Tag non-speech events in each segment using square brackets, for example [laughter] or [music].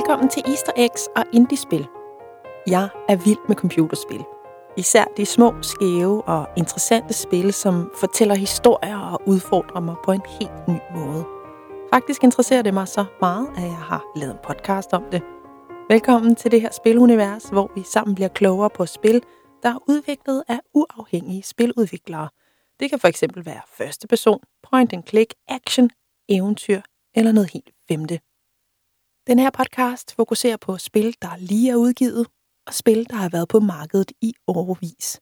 Velkommen til Easter Eggs og Indie-spil. Jeg er vild med computerspil. Især de små, skæve og interessante spil, som fortæller historier og udfordrer mig på en helt ny måde. Faktisk interesserer det mig så meget, at jeg har lavet en podcast om det. Velkommen til det her spilunivers, hvor vi sammen bliver klogere på spil, der er udviklet af uafhængige spiludviklere. Det kan for eksempel være første person, point and click, action, eventyr eller noget helt femte. Den her podcast fokuserer på spil, der lige er udgivet, og spil, der har været på markedet i årevis.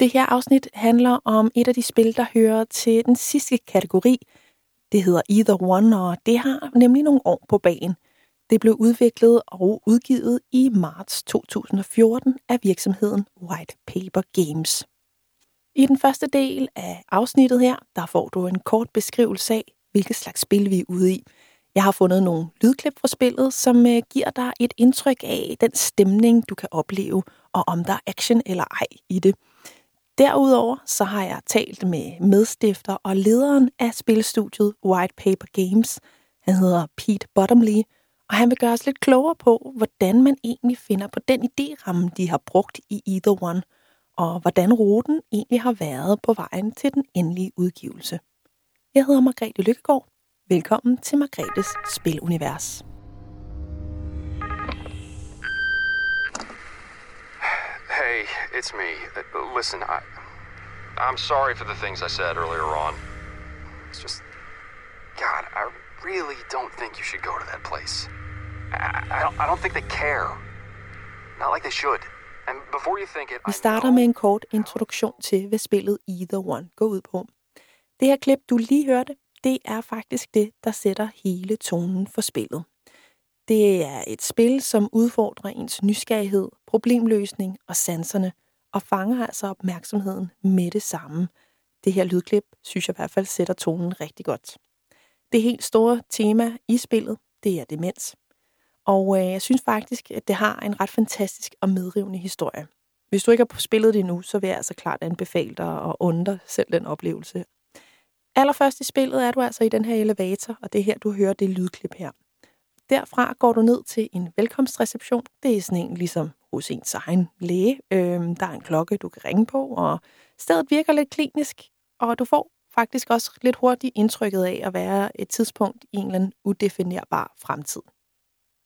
Det her afsnit handler om et af de spil, der hører til den sidste kategori. Det hedder Either One, og det har nemlig nogle år på bagen. Det blev udviklet og udgivet i marts 2014 af virksomheden White Paper Games. I den første del af afsnittet her, der får du en kort beskrivelse af, hvilket slags spil vi er ude i – jeg har fundet nogle lydklip fra spillet, som øh, giver dig et indtryk af den stemning, du kan opleve, og om der er action eller ej i det. Derudover så har jeg talt med medstifter og lederen af spilstudiet White Paper Games. Han hedder Pete Bottomley, og han vil gøre os lidt klogere på, hvordan man egentlig finder på den idéramme, de har brugt i Either One, og hvordan ruten egentlig har været på vejen til den endelige udgivelse. Jeg hedder Margrethe Lykkegaard, Velkommen til Margrethes Spilunivers. Hey, it's me. Listen, I, I'm sorry for the things I said earlier on. It's just, God, I really don't think you should go to that place. I, I, don't, I don't think they care. Not like they should. And before you think it, Vi starter med en kort introduktion til, hvad spillet Either One går ud på. Det her klip, du lige hørte, det er faktisk det, der sætter hele tonen for spillet. Det er et spil, som udfordrer ens nysgerrighed, problemløsning og sanserne, og fanger altså opmærksomheden med det samme. Det her lydklip synes jeg i hvert fald sætter tonen rigtig godt. Det helt store tema i spillet, det er demens. Og øh, jeg synes faktisk, at det har en ret fantastisk og medrivende historie. Hvis du ikke har spillet det endnu, så vil jeg altså klart anbefale dig at undre selv den oplevelse. Allerførst i spillet er du altså i den her elevator, og det er her, du hører det lydklip her. Derfra går du ned til en velkomstreception. Det er sådan en ligesom hos ens egen læge. Øhm, der er en klokke, du kan ringe på, og stedet virker lidt klinisk, og du får faktisk også lidt hurtigt indtrykket af at være et tidspunkt i en eller anden udefinerbar fremtid.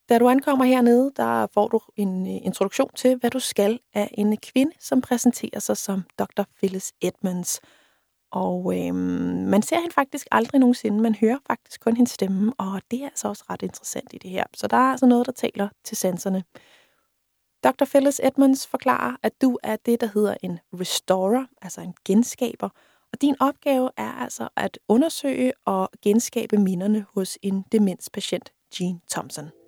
Da du ankommer hernede, der får du en øh, introduktion til, hvad du skal af en kvinde, som præsenterer sig som Dr. Phyllis Edmonds – og øh, man ser hende faktisk aldrig nogensinde. Man hører faktisk kun hendes stemme, og det er altså også ret interessant i det her. Så der er altså noget, der taler til sanserne. Dr. Phyllis Edmonds forklarer, at du er det, der hedder en restorer, altså en genskaber. Og din opgave er altså at undersøge og genskabe minderne hos en demenspatient, Jean Thompson.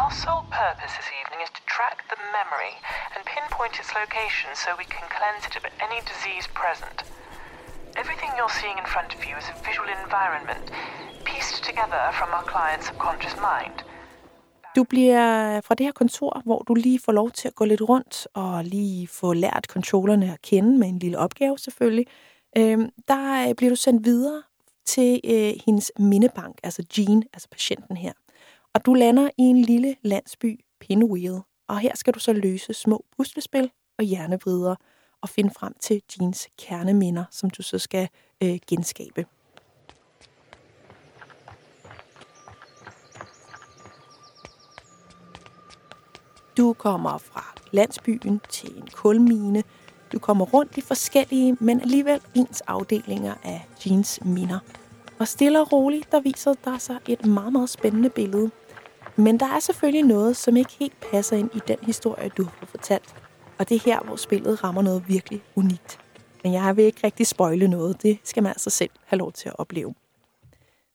Our sole purpose this evening is to track the memory and pinpoint its location so we can cleanse it of any disease present. Everything you're seeing in front of you is a visual environment pieced together from our client's subconscious mind. Du bliver fra det her kontor, hvor du lige får lov til at gå lidt rundt og lige få lært controllerne at kende med en lille opgave selvfølgelig. Øhm, der øh, bliver du sendt videre til øh, hendes mindebank, altså Jean, altså patienten her. Og du lander i en lille landsby, Pinwheel, og her skal du så løse små puslespil og hjernevrider og finde frem til Jeans kerneminder, som du så skal øh, genskabe. Du kommer fra landsbyen til en kulmine. Du kommer rundt i forskellige, men alligevel ens afdelinger af Jeans minder. Og stille og roligt, der viser der sig et meget, meget spændende billede men der er selvfølgelig noget, som ikke helt passer ind i den historie, du har fortalt. Og det er her, hvor spillet rammer noget virkelig unikt. Men jeg vil ikke rigtig spoile noget. Det skal man altså selv have lov til at opleve.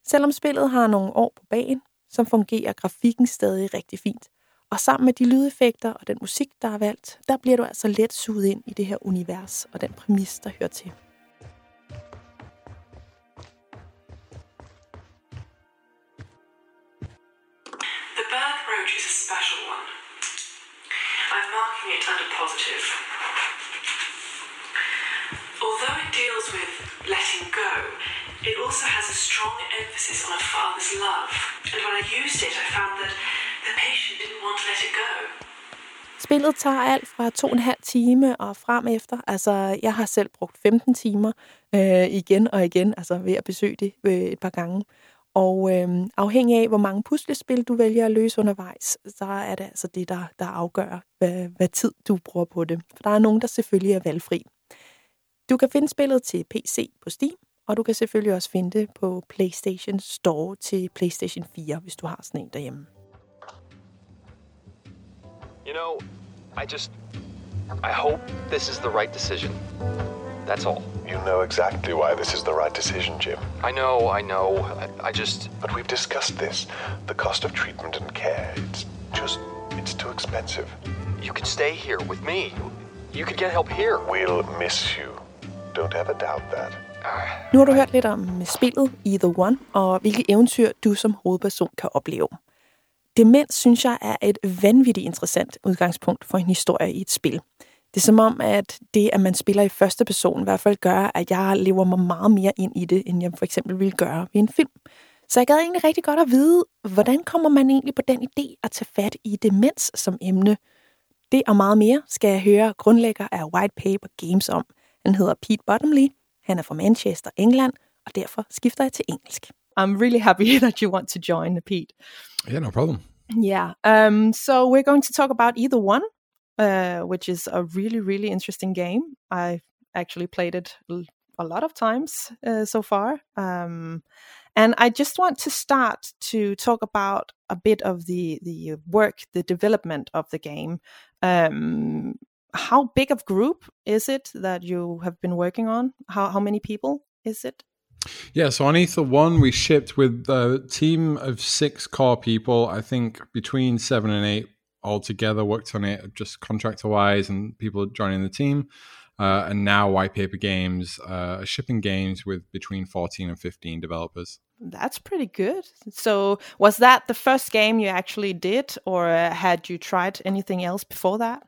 Selvom spillet har nogle år på bagen, så fungerer grafikken stadig rigtig fint. Og sammen med de lydeffekter og den musik, der er valgt, der bliver du altså let suget ind i det her univers og den præmis, der hører til. It also has a strong emphasis on a father's love. And when I used it, I found that the patient didn't want to let it go. Spillet tager alt fra to og en halv time og frem efter. Altså, jeg har selv brugt 15 timer øh, igen og igen, altså ved at besøge det øh, et par gange. Og øh, afhængig af, hvor mange puslespil du vælger at løse undervejs, så er det altså det, der, der afgør, hvad, hvad tid du bruger på det. For der er nogen, der selvfølgelig er valgfri. Du kan finde spillet til PC på Steam, og du kan selvfølgelig også finde det på PlayStation Store til PlayStation 4, hvis du har sådan en derhjemme. You know, I just. I hope this is the right decision. That's all. You know exactly why this is the right decision, Jim. I know, I know. I, I just. But we've discussed this. The cost of treatment and care. It's just. It's too expensive. You could stay here with me. You could get help here. We'll miss you. Don't ever doubt that. Nu har du hørt lidt om spillet Either One, og hvilke eventyr du som hovedperson kan opleve. Demens synes jeg er et vanvittigt interessant udgangspunkt for en historie i et spil. Det er som om, at det, at man spiller i første person, i hvert fald gør, at jeg lever mig meget mere ind i det, end jeg for eksempel ville gøre ved en film. Så jeg gad egentlig rigtig godt at vide, hvordan kommer man egentlig på den idé at tage fat i demens som emne? Det og meget mere skal jeg høre grundlægger af White Paper Games om. Han hedder Pete Bottomley, han er fra Manchester, England, og derfor skifter jeg til engelsk. I'm really happy [laughs] that you want to join, Pete. Yeah, no problem. Yeah. Um, so we're going to talk about Ether One, uh, which is a really, really interesting game. I actually played it a lot of times uh, so far. Um, and I just want to start to talk about a bit of the the work, the development of the game. Um, how big of group is it that you have been working on? How how many people is it? Yeah, so on Ether One, we shipped with a team of six core people. I think between seven and eight altogether worked on it, just contractor wise, and people joining the team. Uh, and now White Paper Games uh, shipping games with between 14 and 15 developers. That's pretty good. So, was that the first game you actually did, or had you tried anything else before that?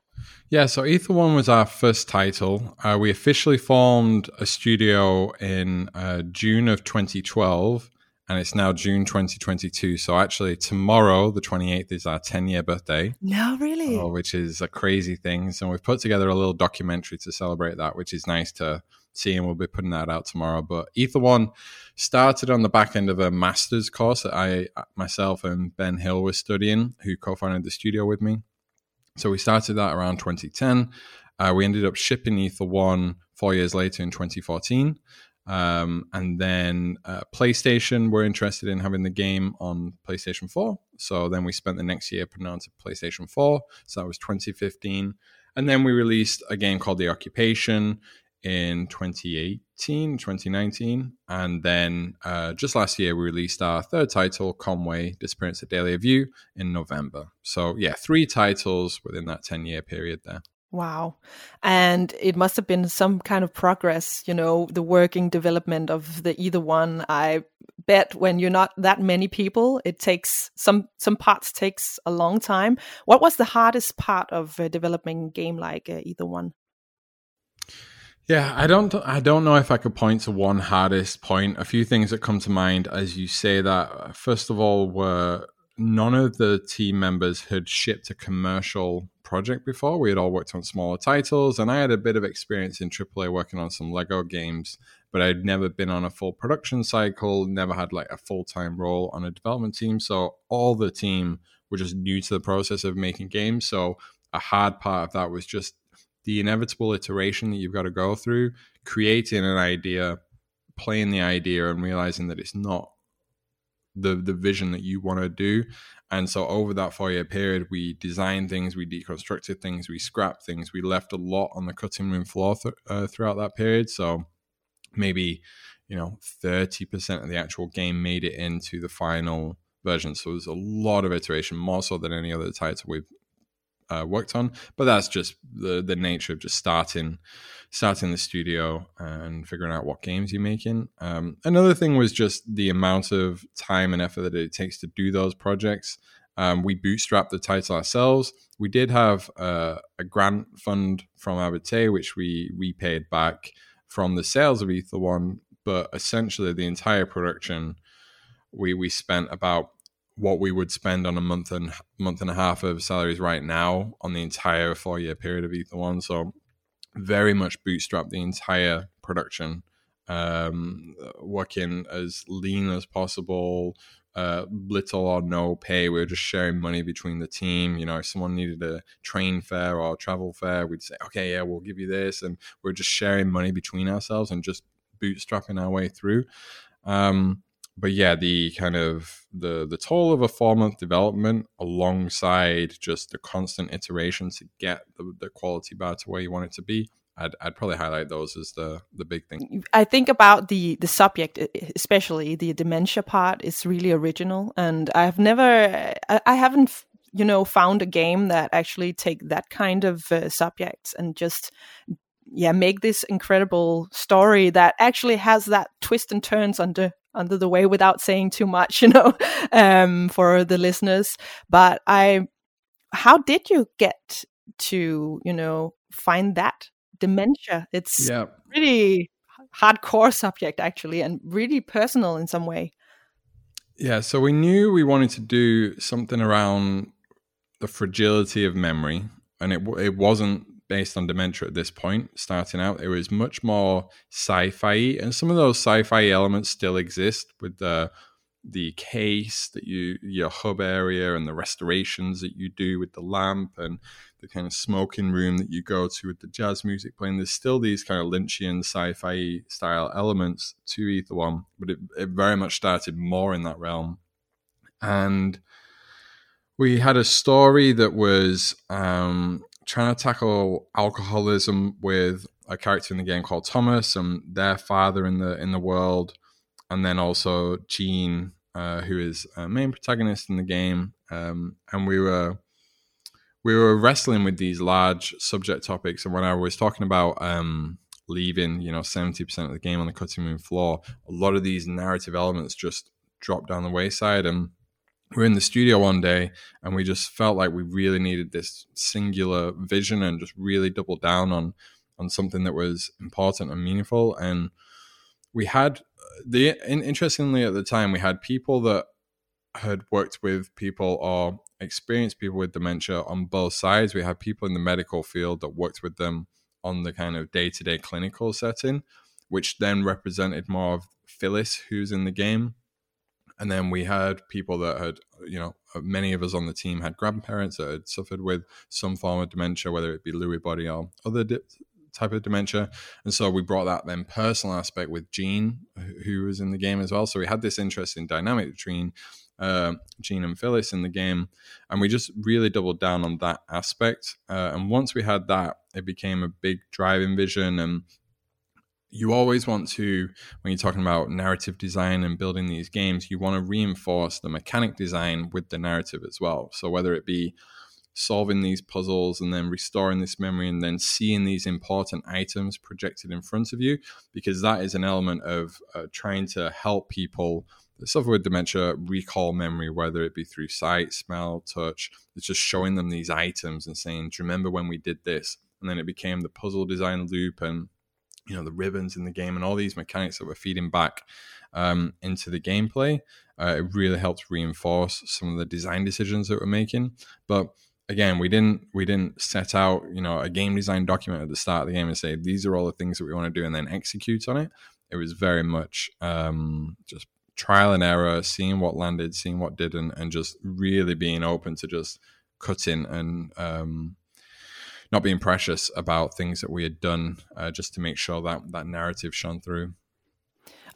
Yeah, so Ether One was our first title. Uh, we officially formed a studio in uh, June of 2012, and it's now June 2022. So actually, tomorrow, the 28th, is our 10 year birthday. No, really? Uh, which is a crazy thing. So we've put together a little documentary to celebrate that, which is nice to see, and we'll be putting that out tomorrow. But Ether One started on the back end of a master's course that I myself and Ben Hill were studying, who co founded the studio with me. So we started that around 2010. Uh, we ended up shipping Ether 1 four years later in 2014. Um, and then uh, PlayStation were interested in having the game on PlayStation 4. So then we spent the next year putting it onto PlayStation 4. So that was 2015. And then we released a game called The Occupation in 2018, 2019. And then uh, just last year, we released our third title, Conway Disappearance at Dahlia View, in November. So, yeah, three titles within that 10 year period there. Wow. And it must have been some kind of progress, you know, the working development of the Ether One. I bet when you're not that many people, it takes some some parts takes a long time. What was the hardest part of uh, developing game like uh, Ether One? Yeah, I don't I don't know if I could point to one hardest point. A few things that come to mind as you say that. First of all, were none of the team members had shipped a commercial project before. We had all worked on smaller titles, and I had a bit of experience in AAA working on some Lego games, but I'd never been on a full production cycle, never had like a full time role on a development team. So all the team were just new to the process of making games. So a hard part of that was just the inevitable iteration that you've got to go through, creating an idea, playing the idea, and realizing that it's not the the vision that you want to do. And so over that four year period, we designed things, we deconstructed things, we scrapped things, we left a lot on the cutting room floor th- uh, throughout that period. So maybe you know 30% of the actual game made it into the final version so there's a lot of iteration more so than any other title we've uh, worked on. But that's just the the nature of just starting starting the studio and figuring out what games you're making. Um, another thing was just the amount of time and effort that it takes to do those projects. Um, we bootstrapped the title ourselves. We did have uh, a grant fund from Abate, which we repaid back from the sales of Ether One, but essentially the entire production, we we spent about what we would spend on a month and month and a half of salaries right now on the entire four year period of Ether One. So very much bootstrap the entire production, um, working as lean as possible, uh, little or no pay. We were just sharing money between the team. You know, if someone needed a train fare or travel fare, we'd say, okay, yeah, we'll give you this. And we're just sharing money between ourselves and just bootstrapping our way through. Um, but yeah, the kind of the the toll of a four month development alongside just the constant iteration to get the, the quality bar to where you want it to be. I'd, I'd probably highlight those as the the big thing. I think about the the subject, especially the dementia part, is really original, and I've never, I, haven't, you know, found a game that actually take that kind of uh, subjects and just yeah make this incredible story that actually has that twist and turns under under the way without saying too much, [laughs] you know, um, for the listeners. But I, how did you get to, you know, find that dementia? It's yeah. really hardcore subject actually, and really personal in some way. Yeah, so we knew we wanted to do something around the fragility of memory, and it it wasn't based on dementia at this point, starting out. It was much more sci-fi, and some of those sci-fi elements still exist with the the case that you your hub area and the restorations that you do with the lamp and the kind of smoking room that you go to with the jazz music playing. There's still these kind of Lynchian sci-fi style elements to Ether One, but it, it very much started more in that realm. And we had a story that was um, trying to tackle alcoholism with a character in the game called Thomas and their father in the in the world, and then also Jean, uh, who is a main protagonist in the game. Um, and we were we were wrestling with these large subject topics. And when I was talking about um, leaving, you know, seventy percent of the game on the cutting room floor, a lot of these narrative elements just dropped down the wayside and we are in the studio one day and we just felt like we really needed this singular vision and just really double down on on something that was important and meaningful. And we had uh, the interestingly at the time we had people that had worked with people or experienced people with dementia on both sides. We had people in the medical field that worked with them on the kind of day-to-day clinical setting which then represented more of phyllis who's in the game and then we had people that had, you know, many of us on the team had grandparents that had suffered with some form of dementia, whether it be Lewy body or other di- type of dementia. And so we brought that then personal aspect with Jean, who was in the game as well. So we had this interesting dynamic between uh, Jean and Phyllis in the game, and we just really doubled down on that aspect. Uh, and once we had that, it became a big driving vision and you always want to when you're talking about narrative design and building these games you want to reinforce the mechanic design with the narrative as well. So whether it be solving these puzzles and then restoring this memory and then seeing these important items projected in front of you because that is an element of uh, trying to help people that suffer with dementia recall memory whether it be through sight smell touch. It's just showing them these items and saying do you remember when we did this? And then it became the puzzle design loop and you know the ribbons in the game and all these mechanics that we're feeding back um, into the gameplay. Uh, it really helps reinforce some of the design decisions that we're making. But again, we didn't we didn't set out you know a game design document at the start of the game and say these are all the things that we want to do and then execute on it. It was very much um, just trial and error, seeing what landed, seeing what didn't, and just really being open to just cutting and um, not being precious about things that we had done uh, just to make sure that that narrative shone through.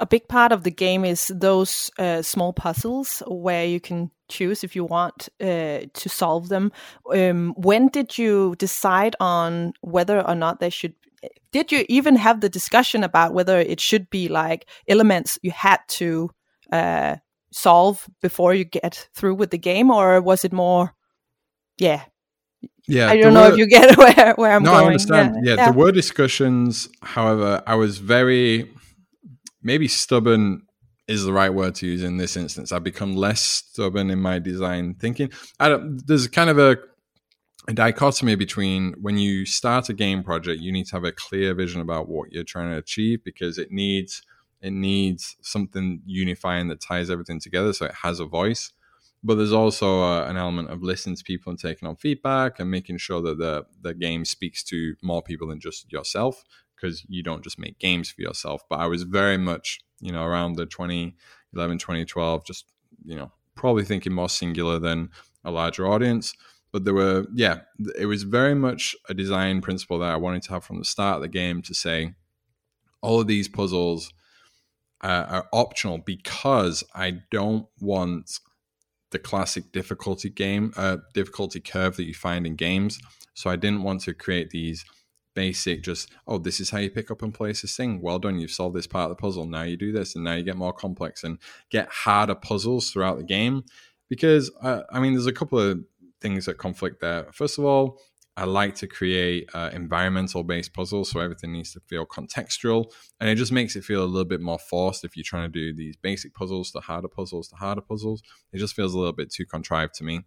A big part of the game is those uh, small puzzles where you can choose if you want uh, to solve them. Um, when did you decide on whether or not they should? Did you even have the discussion about whether it should be like elements you had to uh, solve before you get through with the game, or was it more, yeah, yeah, I don't know were, if you get [laughs] where, where I'm no, going. I understand. Yeah, yeah, yeah, there were discussions. However, I was very maybe stubborn is the right word to use in this instance. I've become less stubborn in my design thinking. I don't, there's kind of a a dichotomy between when you start a game project, you need to have a clear vision about what you're trying to achieve because it needs it needs something unifying that ties everything together so it has a voice. But there's also uh, an element of listening to people and taking on feedback and making sure that the the game speaks to more people than just yourself because you don't just make games for yourself. But I was very much, you know, around the 2011, 2012, just, you know, probably thinking more singular than a larger audience but there were yeah it was very much a design principle that i wanted to have from the start of the game to say all of these puzzles uh, are optional because i don't want the classic difficulty game uh, difficulty curve that you find in games. So i didn't want to create these basic just oh this is how you pick up and place this thing. Well done you've solved this part of the puzzle. Now you do this and now you get more complex and get harder puzzles throughout the game. Because uh, i mean there's a couple of things that conflict there. First of all, I like to create uh, environmental based puzzles, so everything needs to feel contextual, and it just makes it feel a little bit more forced if you're trying to do these basic puzzles to harder puzzles to harder puzzles. It just feels a little bit too contrived to me.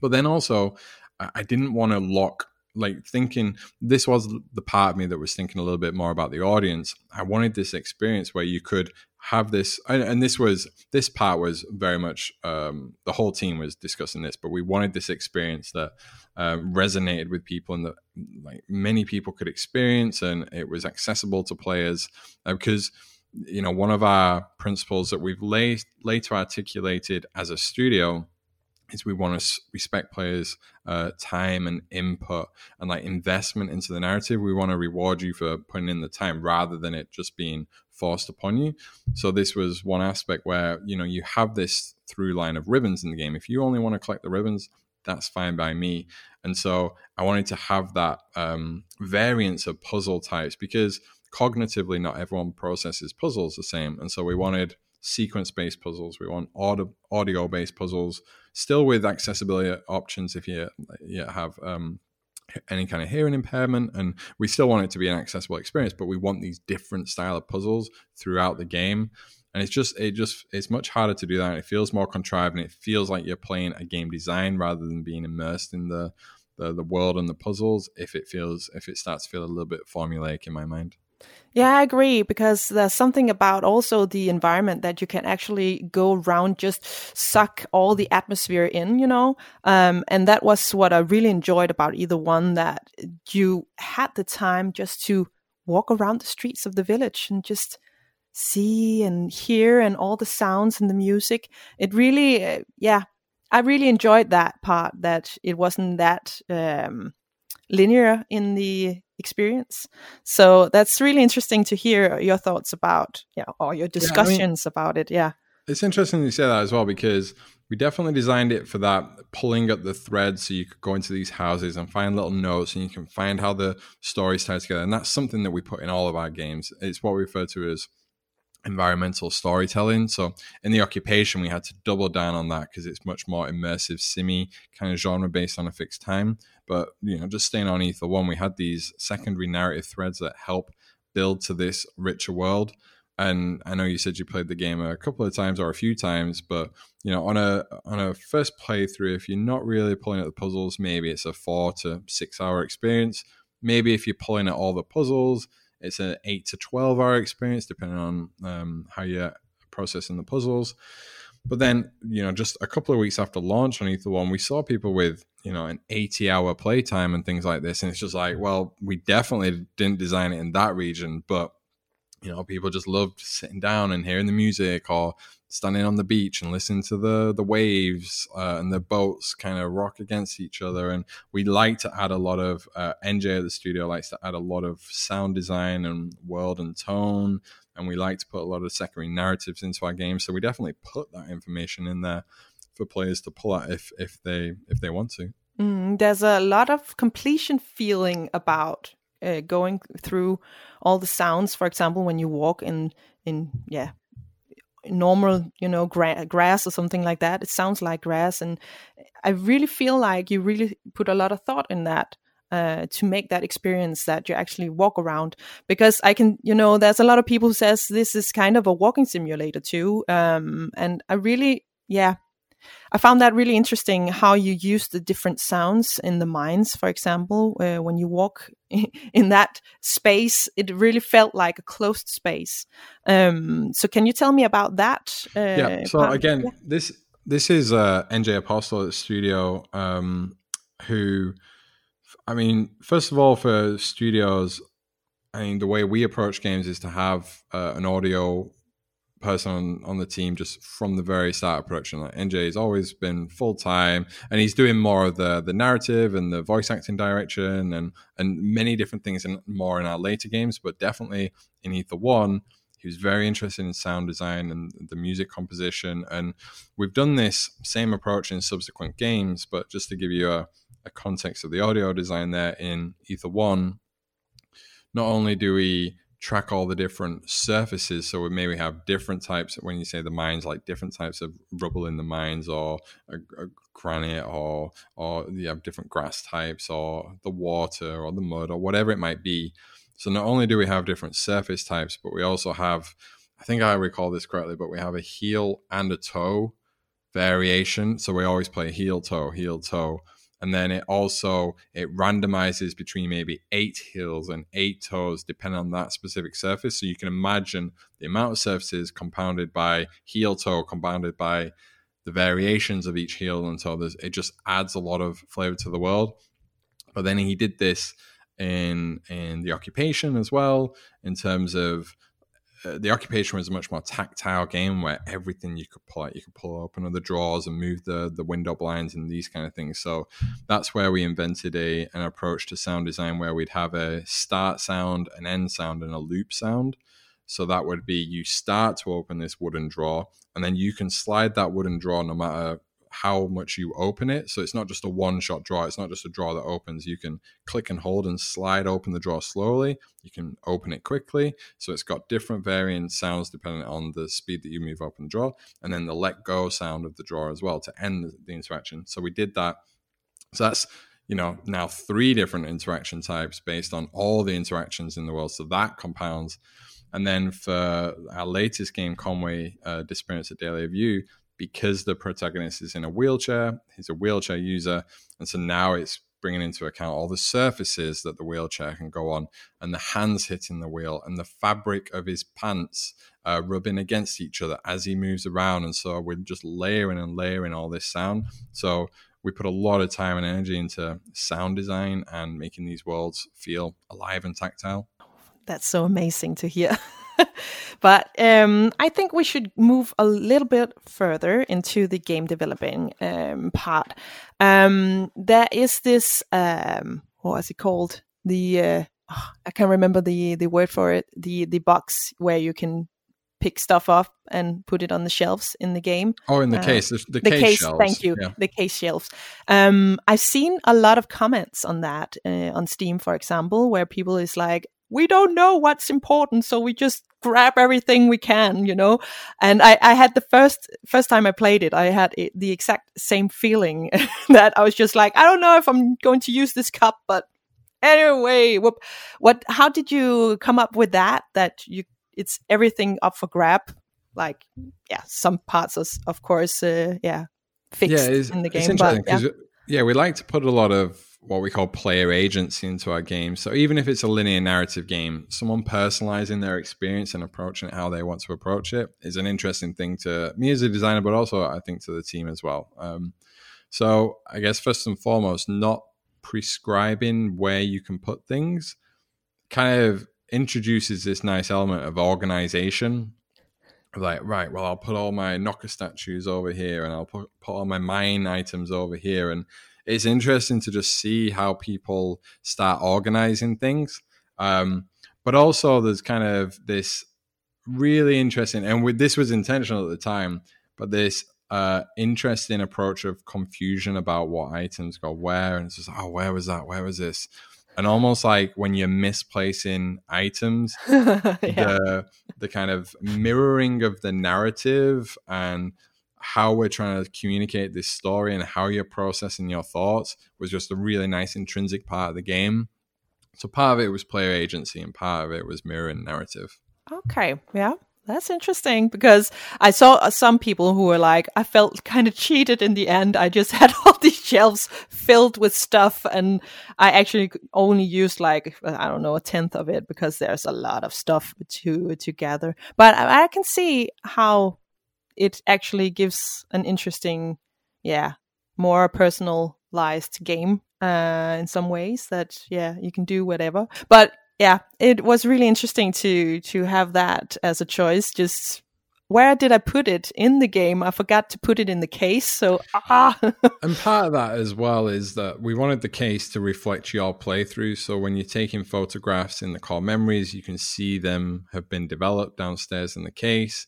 But then also, I didn't want to lock like thinking this was the part of me that was thinking a little bit more about the audience i wanted this experience where you could have this and, this was this part was very much um, the whole team was discussing this but we wanted this experience that um, resonated with people and that like many people could experience and it was accessible to players uh, because you know one of our principles that we've late, later articulated as a studio is we want to respect players' uh, time and input and like investment into the narrative. We want to reward you for putting in the time rather than it just being forced upon you. So this was one aspect where you know you have this through line of ribbons in the game. If you only want to collect the ribbons, that's fine by me. And so I wanted to have that um, variance of puzzle types because cognitively not everyone processes puzzles the same. And so we wanted sequence based puzzles. We want audio based puzzles, still with accessibility options if you, you have um, any kind of hearing impairment. And we still want it to be an accessible experience, but we want these different style of puzzles throughout the game. And it's just, it just, it's much harder to do that. It feels more contrived and it feels like you're playing a game design rather than being immersed in the, the, the world and the puzzles. If it feels, if it starts to feel a little bit formulaic in my mind. Yeah, I agree because there's something about also the environment that you can actually go around, just suck all the atmosphere in, you know. Um, and that was what I really enjoyed about Ether One that you had the time just to walk around the streets of the village and just see and hear and all the sounds and the music. It really, uh, yeah, I really enjoyed that part that it wasn't that um, linear in the experience. So that's really interesting to hear your thoughts about, yeah, or your discussions yeah, I mean, about it. Yeah. It's interesting you say that as well because we definitely designed it for that pulling up the thread so you could go into these houses and find little notes and you can find how the stories tie together. And that's something that we put in all of our games. It's what we refer to as environmental storytelling. So in the occupation, we had to double down on that because it's much more immersive, simi kind of genre based on a fixed time. But you know, just staying on Ether One, we had these secondary narrative threads that help build to this richer world. And I know you said you played the game a couple of times or a few times, but you know, on a on a first playthrough, if you're not really pulling at the puzzles, maybe it's a four to six hour experience. Maybe if you're pulling at all the puzzles, it's an eight to twelve hour experience, depending on um, how you're processing the puzzles. But then, you know, just a couple of weeks after launch on Ether One, we saw people with, you know, an 80 hour playtime and things like this. And it's just like, well, we definitely didn't design it in that region, but, you know, people just loved sitting down and hearing the music or standing on the beach and listening to the the waves uh, and the boats kind of rock against each other. And we like to add a lot of uh, NJ at the studio likes to add a lot of sound design and world and tone and we like to put a lot of secondary narratives into our games. So we definitely put that information in there for players to pull out if if they if they want to. Mm, there's a lot of completion feeling about uh, going through all the sounds. For example, when you walk in in yeah normal you know gra- grass or something like that it sounds like grass and i really feel like you really put a lot of thought in that uh, to make that experience that you actually walk around because i can you know there's a lot of people who says this is kind of a walking simulator too um, and i really yeah I found that really interesting how you use the different sounds in the mines, for example, uh, when you walk [laughs] in that space, it really felt like a closed space. Um, so, can you tell me about that? Uh, yeah. So part? again, yeah. this this is uh, NJ Apostle at the studio, um, who, I mean, first of all, for studios, I mean, the way we approach games is to have uh, an audio person on, on the team just from the very start of production. Like NJ has always been full time, and he's doing more of the the narrative and the voice acting direction and and many different things and more in our later games. But definitely in Ether One, he was very interested in sound design and the music composition. And we've done this same approach in subsequent games. But just to give you a, a context of the audio design there in Ether One, not only do we track all the different surfaces. So we maybe have different types when you say the mines, like different types of rubble in the mines, or a, a granite, or or you have different grass types, or the water, or the mud, or whatever it might be. So not only do we have different surface types, but we also have, I think I recall this correctly, but we have a heel and a toe variation. So we always play heel toe, heel toe and then it also it randomizes between maybe eight heels and eight toes depending on that specific surface. So you can imagine the amount of surfaces compounded by heel toe compounded by the variations of each heel and toe. It just adds a lot of flavor to the world. But then he did this in in the occupation as well in terms of uh, the occupation was a much more tactile game where everything you could pull out, you could pull open other drawers and move the the window blinds and these kind of things. So that's where we invented a an approach to sound design where we'd have a start sound, an end sound, and a loop sound. So that would be you start to open this wooden drawer, and then you can slide that wooden drawer no matter how much you open it. So it's not just a one shot draw. It's not just a draw that opens. You can click and hold and slide open the draw slowly. You can open it quickly. So it's got different variant sounds depending on the speed that you move open the draw. And then the let go sound of the drawer as well to end the interaction. So we did that. So that's you know now three different interaction types based on all the interactions in the world so that compounds and then for our latest game conway uh, disappearance at Dahlia View because the protagonist is in a wheelchair, he's a wheelchair user, and so now it's bringing into account all the surfaces that the wheelchair can go on, and the hands hitting the wheel, and the fabric of his pants uh, rubbing against each other as he moves around, and so we're just layering and layering all this sound. So we put a lot of time and energy into sound design and making these worlds feel alive and tactile. That's so amazing to hear. [laughs] [laughs] but um, I think we should move a little bit further into the game developing um, part. Um, there is this um, what is it called? The uh, oh, I can't remember the the word for it. The the box where you can pick stuff up and put it on the shelves in the game. Oh, in the uh, case, the, the, the case, case shelves. Thank you, yeah. the case shelves. Um, I've seen a lot of comments on that uh, on Steam, for example, where people is like, we don't know what's important, so we just grab everything we can, you know. And I, I had the first first time I played it, I had it, the exact same feeling [laughs] that I was just like, I don't know if I'm going to use this cup, but anyway, what, what? How did you come up with that? That you, it's everything up for grab. Like, yeah, some parts, are, of course, uh, yeah, fixed yeah, in the game. But, yeah. yeah, we like to put a lot of what we call player agency into our game. So even if it's a linear narrative game, someone personalizing their experience and approaching it how they want to approach it is an interesting thing to me as a designer, but also I think to the team as well. Um, so I guess first and foremost, not prescribing where you can put things kind of introduces this nice element of organization. Like, right, well, I'll put all my knocker statues over here and I'll put, put all my mine items over here. And it's interesting to just see how people start organizing things. Um, but also, there's kind of this really interesting, and with, this was intentional at the time, but this uh, interesting approach of confusion about what items go where, and it's just oh, where was that? Where was this? And almost like when you're misplacing items, [laughs] yeah. the the kind of mirroring of the narrative and how we're trying to communicate this story and how you're processing your thoughts was just a really nice intrinsic part of the game. So part of it was player agency and part of it was mirror and narrative. Okay, yeah. that's interesting because I saw uh, some people who were like, I felt kind of cheated in the end. I just [laughs] had all these shelves filled with stuff, and I actually only used like I don't know a tenth of it because there's a lot of stuff to to gather. But I, I can see how it actually gives an interesting, yeah, more personalized game uh, in some ways. That yeah, you can do whatever, but yeah, it was really interesting to to have that as a choice. Just where did I put it in the game? I forgot to put it in the case. So ah. [laughs] and part of that as well is that we wanted the case to reflect your playthrough. So when you're taking photographs in the core memories, you can see them have been developed downstairs in the case.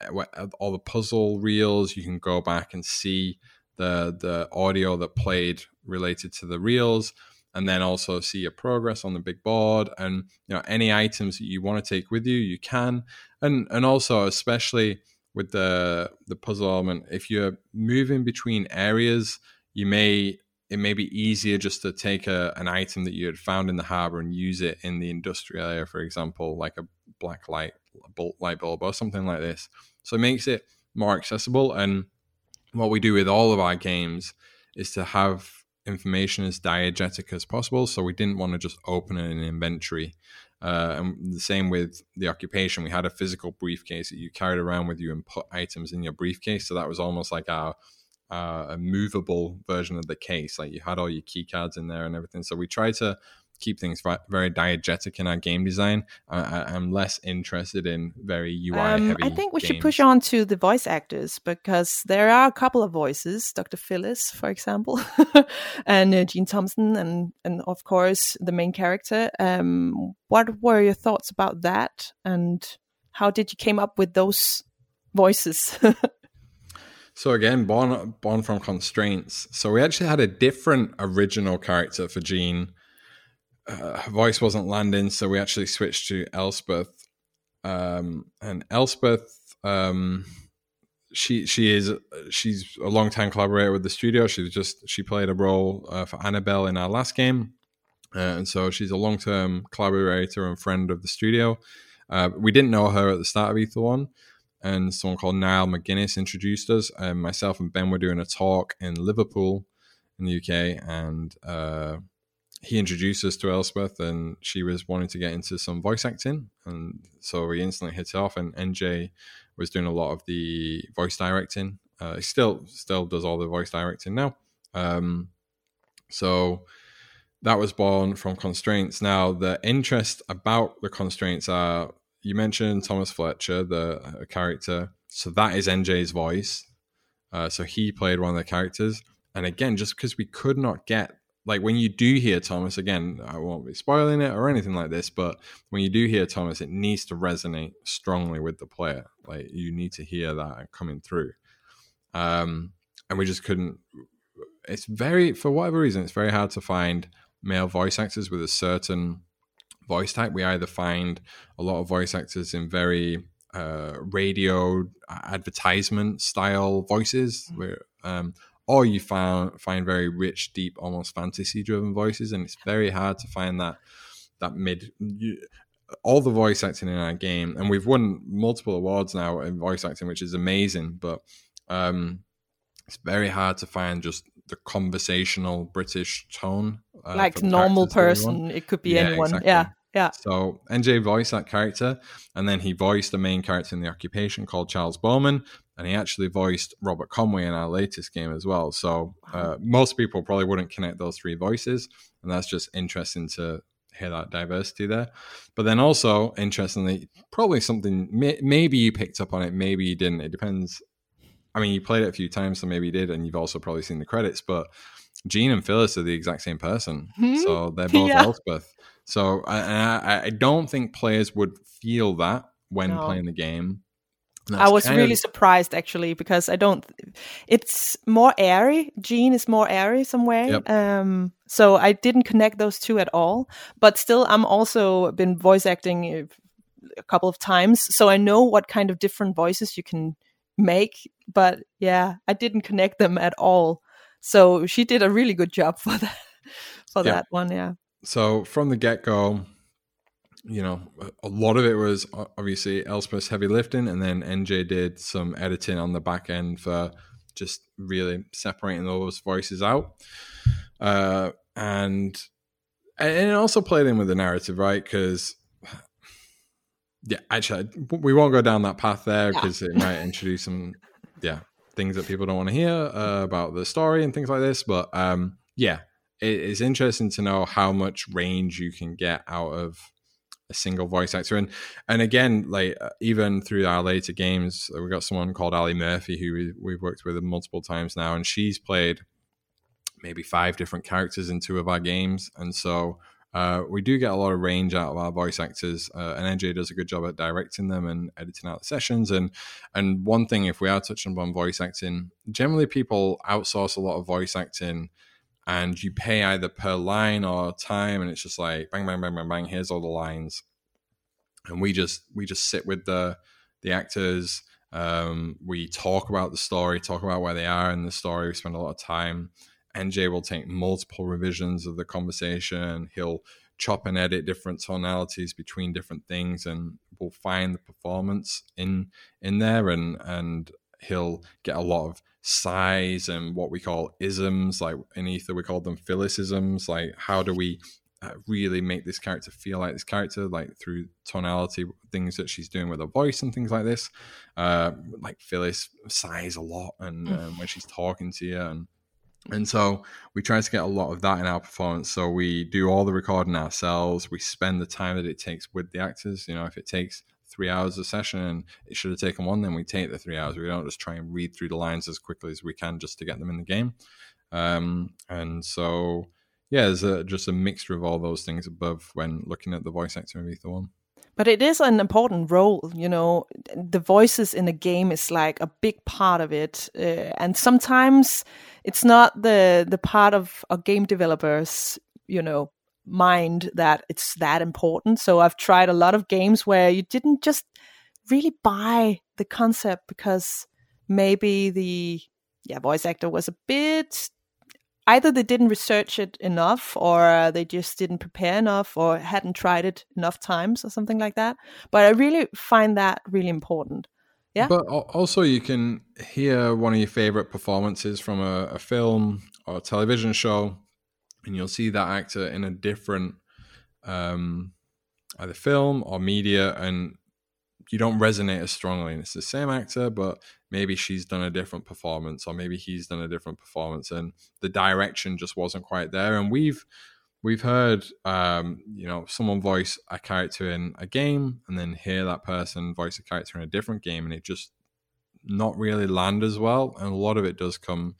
Uh, uh, all the puzzle reels, you can go back and see the the audio that played related to the reels and then also see your progress on the big board and you know any items that you want to take with you you can. And and also especially with the the puzzle element if you're moving between areas you may it may be easier just to take a, an item that you had found in the harbor and use it in the industrial area for example like a black light light bulb or something like this so it makes it more accessible and what we do with all of our games is to have information as diegetic as possible. So we didn't want to just open an inventory. Uh, and the same with the occupation. We had a physical briefcase that you carried around with you and put items in your briefcase. So that was almost like our uh, a movable version of the case. Like you had all your key cards in there and everything. So we tried to keep things very diegetic in our game design. I, am less interested in very UI um, heavy. I think we games. should push on to the voice actors because there are a couple of voices, Dr. Phyllis, for example, [laughs] and uh, Jean Thompson, and and of course the main character. Um, what were your thoughts about that, and how did you came up with those voices? [laughs] So again, born born from constraints. So we actually had a different original character for Jean uh, her voice wasn't landing, so we actually switched to Elspeth. Um, and Elspeth, um, she she is she's a long time collaborator with the studio. She's just she played a role uh, for Annabelle in our last game, uh, and so she's a long term collaborator and friend of the studio. Uh, we didn't know her at the start of Ether One, and someone called Niall McGuinness introduced us. And myself and Ben were doing a talk in Liverpool, in the UK, and uh, he introduced us to Elspeth, and she was wanting to get into some voice acting, and so we instantly hit it off. And NJ was doing a lot of the voice directing. Uh, he still still does all the voice directing now. Um, so that was born from constraints. Now the interest about the constraints are you mentioned Thomas Fletcher, the character. So that is NJ's voice. Uh, so he played one of the characters. And again, just because we could not get like when you do hear Thomas again, I won't be spoiling it or anything like this, but when you do hear Thomas, it needs to resonate strongly with the player. Like you need to hear that coming through. Um, and we just couldn't. It's very, for whatever reason, it's very hard to find male voice actors with a certain voice type. We either find a lot of voice actors in very uh, radio advertisement style voices, where um, or you find find very rich, deep, almost fantasy driven voices, and it's very hard to find that that mid. You, all the voice acting in our game, and we've won multiple awards now in voice acting, which is amazing. But um, it's very hard to find just the conversational British tone, uh, like normal person. It could be yeah, anyone. Exactly. Yeah. Yeah. So NJ voiced that character, and then he voiced the main character in the occupation called Charles Bowman, and he actually voiced Robert Conway in our latest game as well. So uh, most people probably wouldn't connect those three voices, and that's just interesting to hear that diversity there. But then also interestingly, probably something may, maybe you picked up on it, maybe you didn't. It depends. I mean, you played it a few times, so maybe you did, and you've also probably seen the credits. But Jean and Phyllis are the exact same person, hmm? so they're both [laughs] yeah. Elspeth. So I, I, I don't think players would feel that when no. playing the game I was really of... surprised actually because I don't. It's more airy. Jean is more airy somewhere. Yep. Um, so I didn't connect those two at all. But still, I'm also been voice acting a couple of times, so I know what kind of different voices you can make. But yeah, I didn't connect them at all. So she did a really good job [laughs] for that for yep. that one. Yeah. So from the get go, you know, a lot of it was obviously Elspeth's heavy lifting, and then NJ did some editing on the back end for just really separating those voices out. Uh, and and it also played in with the narrative, right? Because [sighs] yeah, actually, we won't go down that path there because yeah. it might introduce some yeah things that people don't want to hear uh, about the story and things like this. But um, yeah, it is interesting to know how much range you can get out of a single voice actor and and again like uh, even through our later games uh, we got someone called ali murphy who we, we've worked with multiple times now and she's played maybe five different characters in two of our games and so uh, we do get a lot of range out of our voice actors, uh, and NJ does a good job at directing them and editing out the sessions. And and one thing, if we are touching upon voice acting, generally people outsource a lot of voice acting and you pay either per line or time and it's just like bang bang bang bang bang here's all the lines. And we just we just sit with the the actors um, we talk about the story talk about where they are in the story we spend a lot of time. Nj will take multiple revisions of the conversation he'll chop and edit different tonalities between different things and we'll find the performance in in there and and he'll get a lot of size and what we call isms. Like in Ether, we call them phyllisisms. Like how do we uh, really make this character feel like this character, like through tonality, things that she's doing with her voice and things like this. Uh, like Phyllis sighs a lot, and mm. um, when she's talking to you, and and so we try to get a lot of that in our performance. So we do all the recording ourselves. We spend the time that it takes with the actors. You know, if it takes three hours a session and it should have taken one, then we take the three hours. We don't just try and read through the lines as quickly as we can just to get them in the game. Um, and so, yeah, there's a, just a mixture of all those things above when looking at the voice actor of Ether One. But it is an important role, you know. The voices in a game is like a big part of it, uh, and sometimes it's not the the part of a game developers, you know, mind that it's that important. So I've tried a lot of games where you didn't just really buy the concept because maybe the yeah voice actor was a bit either they didn't research it enough or they just didn't prepare enough or hadn't tried it enough times or something like that. But i really find that really important. Yeah? But also you can hear one of your favorite performances from a, a film or a television show and you'll see that actor in a different um, either film or media, and you don't resonate as strongly. And it's the same actor, but maybe she's done a different performance, or maybe he's done a different performance, and the direction just wasn't quite there. And we've we've heard um, you know someone voice a character in a game, and then hear that person voice a character in a different game, and it just not really land as well. And a lot of it does come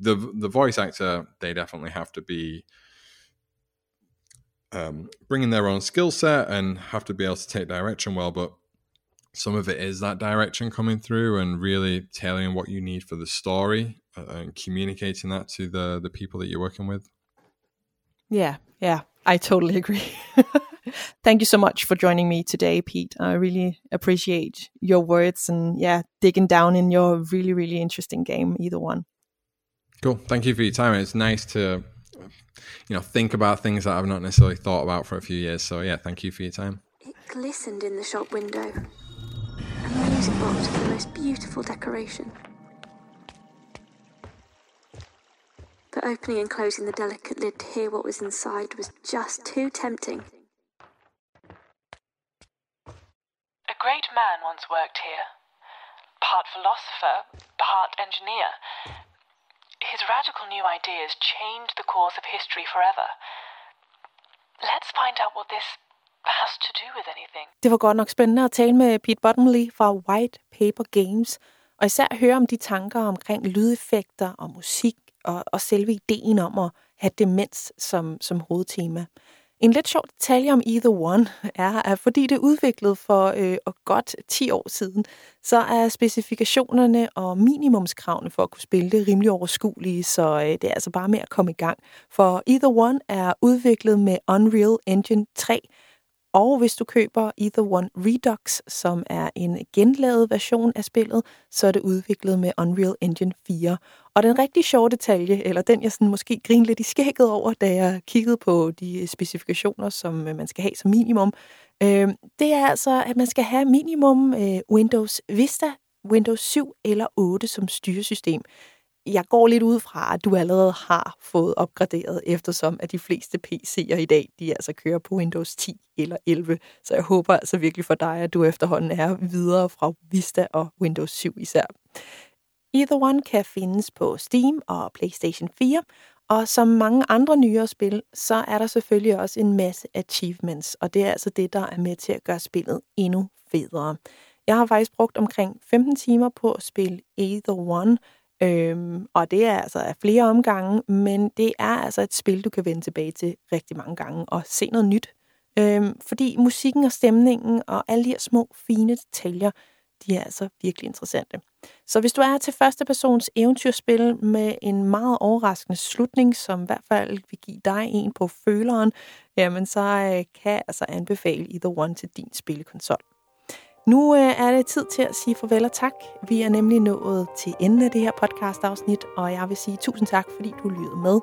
the the voice actor they definitely have to be um, bringing their own skill set and have to be able to take direction well but some of it is that direction coming through and really telling what you need for the story uh, and communicating that to the the people that you're working with. Yeah yeah i totally agree. [laughs] Thank you so much for joining me today pete. I really appreciate your words and yeah digging down in your really really interesting game Ether One Cool. Thank you for your time. It's nice to, you know, think about things that I've not necessarily thought about for a few years. So yeah, thank you for your time. It glistened in the shop window, and the music box was the most beautiful decoration. But opening and closing the delicate lid to hear what was inside was just too tempting. A great man once worked here. Part philosopher, part engineer, his radical new ideas changed the course of history forever. Let's find out what this has to do with anything. Det var godt nok spændende at tale med Pete Bottomley fra White Paper Games, og især høre om de tanker omkring lydeffekter og musik, og, og selve ideen om at have demens som, som hovedtema. En lidt sjov detalje om Either One er, at fordi det er udviklet for øh, godt 10 år siden, så er specifikationerne og minimumskravene for at kunne spille det rimelig overskuelige, så øh, det er altså bare med at komme i gang. For Either One er udviklet med Unreal Engine 3, og hvis du køber Either One Redux, som er en genlavet version af spillet, så er det udviklet med Unreal Engine 4. Og den rigtig sjove detalje, eller den jeg sådan måske grinede lidt i skægget over, da jeg kiggede på de øh, specifikationer, som øh, man skal have som minimum, øh, det er altså, at man skal have minimum øh, Windows Vista, Windows 7 eller 8 som styresystem jeg går lidt ud fra, at du allerede har fået opgraderet, eftersom at de fleste PC'er i dag, de altså kører på Windows 10 eller 11. Så jeg håber altså virkelig for dig, at du efterhånden er videre fra Vista og Windows 7 især. Either One kan findes på Steam og PlayStation 4, og som mange andre nyere spil, så er der selvfølgelig også en masse achievements, og det er altså det, der er med til at gøre spillet endnu federe. Jeg har faktisk brugt omkring 15 timer på at spille Either One, Øhm, og det er altså af flere omgange, men det er altså et spil, du kan vende tilbage til rigtig mange gange og se noget nyt. Øhm, fordi musikken og stemningen og alle de her små, fine detaljer, de er altså virkelig interessante. Så hvis du er til første persons eventyrspil med en meget overraskende slutning, som i hvert fald vil give dig en på føleren, jamen så øh, kan jeg altså anbefale Either One til din spillekonsol. Nu øh, er det tid til at sige farvel og tak. Vi er nemlig nået til enden af det her podcast-afsnit, og jeg vil sige tusind tak, fordi du lyttede med.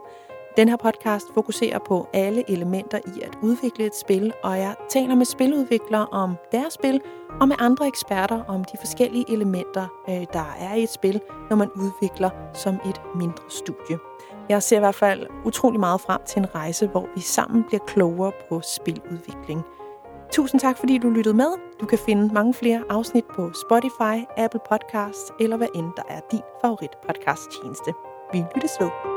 Den her podcast fokuserer på alle elementer i at udvikle et spil, og jeg taler med spiludviklere om deres spil, og med andre eksperter om de forskellige elementer, øh, der er i et spil, når man udvikler som et mindre studie. Jeg ser i hvert fald utrolig meget frem til en rejse, hvor vi sammen bliver klogere på spiludvikling. Tusind tak, fordi du lyttede med. Du kan finde mange flere afsnit på Spotify, Apple Podcasts eller hvad end der er din favorit podcast tjeneste. Vi lyttes ved.